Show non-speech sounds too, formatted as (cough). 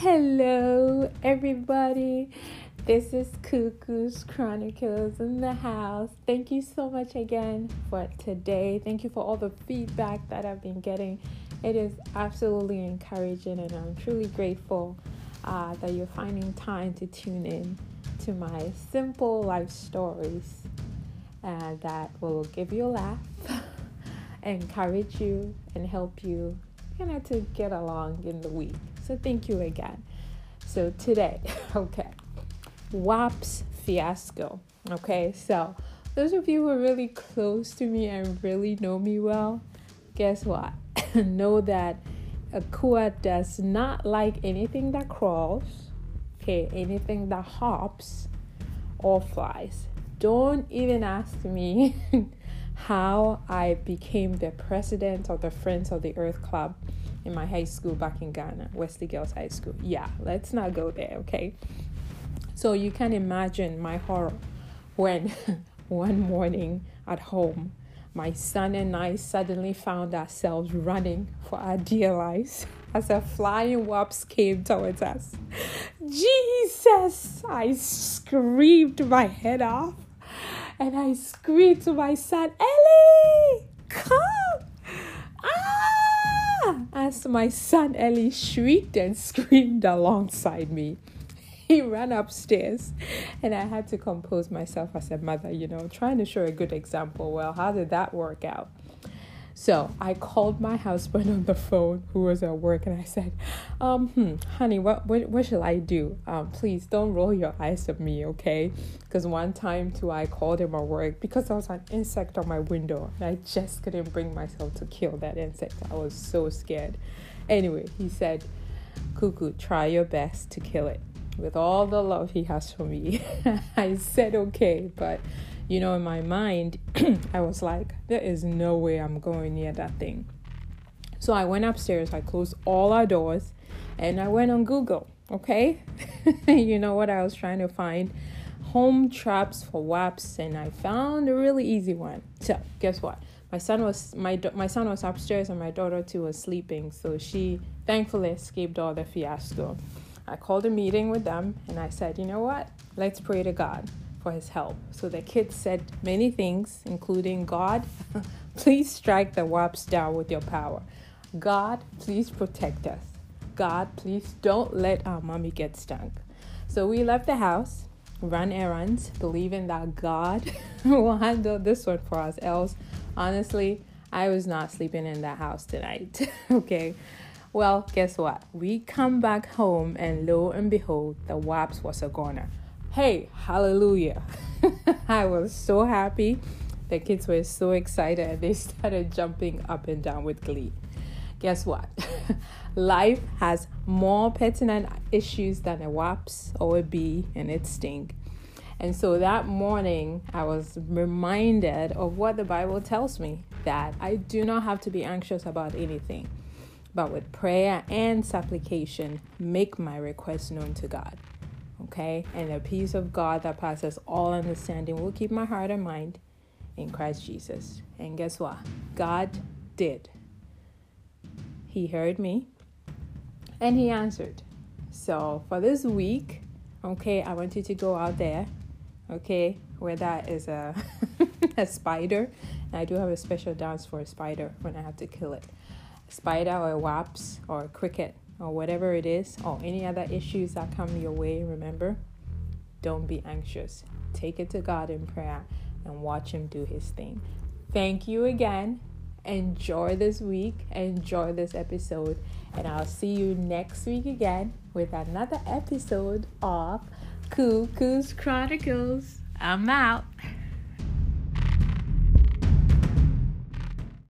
Hello, everybody. This is Cuckoo's Chronicles in the house. Thank you so much again for today. Thank you for all the feedback that I've been getting. It is absolutely encouraging, and I'm truly grateful uh, that you're finding time to tune in to my simple life stories uh, that will give you a laugh, (laughs) encourage you, and help you you know to get along in the week. So thank you again. So today, (laughs) okay, WAPS fiasco. Okay, so those of you who are really close to me and really know me well, guess what? (laughs) know that Akua does not like anything that crawls, okay, anything that hops or flies. Don't even ask me (laughs) how I became the president of the Friends of the Earth Club in my high school back in Ghana, Wesley Girls High School. Yeah, let's not go there, okay? So you can imagine my horror when (laughs) one morning at home, my son and I suddenly found ourselves running for our dear lives (laughs) as a flying wasp came towards us. Jesus! I screamed my head off and I screamed to my son, Ellie, come! Ah! As my son Ellie shrieked and screamed alongside me. (laughs) He ran upstairs and I had to compose myself as a mother, you know, trying to show a good example. Well, how did that work out? So I called my husband (laughs) on the phone, who was at work, and I said, um, hmm, honey, what, what, what shall I do? Um, please don't roll your eyes at me, okay? Because one time, too, I called him at work because there was an insect on my window, and I just couldn't bring myself to kill that insect. I was so scared. Anyway, he said, Cuckoo, try your best to kill it. With all the love he has for me, (laughs) I said okay, but you know, in my mind, (clears throat) I was like, there is no way I'm going near that thing. So I went upstairs, I closed all our doors, and I went on Google, okay? (laughs) you know what I was trying to find? Home traps for WAPs, and I found a really easy one. So, guess what? My son was my my son was upstairs and my daughter too was sleeping, so she thankfully escaped all the fiasco. I called a meeting with them and I said, you know what? Let's pray to God for his help. So the kids said many things, including God, (laughs) please strike the WAPs down with your power. God, please protect us. God, please don't let our mommy get stung. So we left the house, ran errands, believing that God (laughs) will handle this one for us. Else, honestly, I was not sleeping in that house tonight. (laughs) okay. Well, guess what? We come back home, and lo and behold, the WAPs was a goner hey, hallelujah. (laughs) I was so happy. The kids were so excited. and They started jumping up and down with glee. Guess what? (laughs) Life has more pertinent issues than a WAPS or a bee and its sting. And so that morning, I was reminded of what the Bible tells me that I do not have to be anxious about anything, but with prayer and supplication, make my request known to God okay? And the peace of God that passes all understanding will keep my heart and mind in Christ Jesus. And guess what? God did. He heard me and He answered. So for this week, okay, I want you to go out there, okay, where that is a, (laughs) a spider. And I do have a special dance for a spider when I have to kill it. A spider or a wasp or a cricket or whatever it is, or any other issues that come your way, remember, don't be anxious. Take it to God in prayer and watch Him do His thing. Thank you again. Enjoy this week, enjoy this episode, and I'll see you next week again with another episode of Cuckoo's Chronicles. I'm out.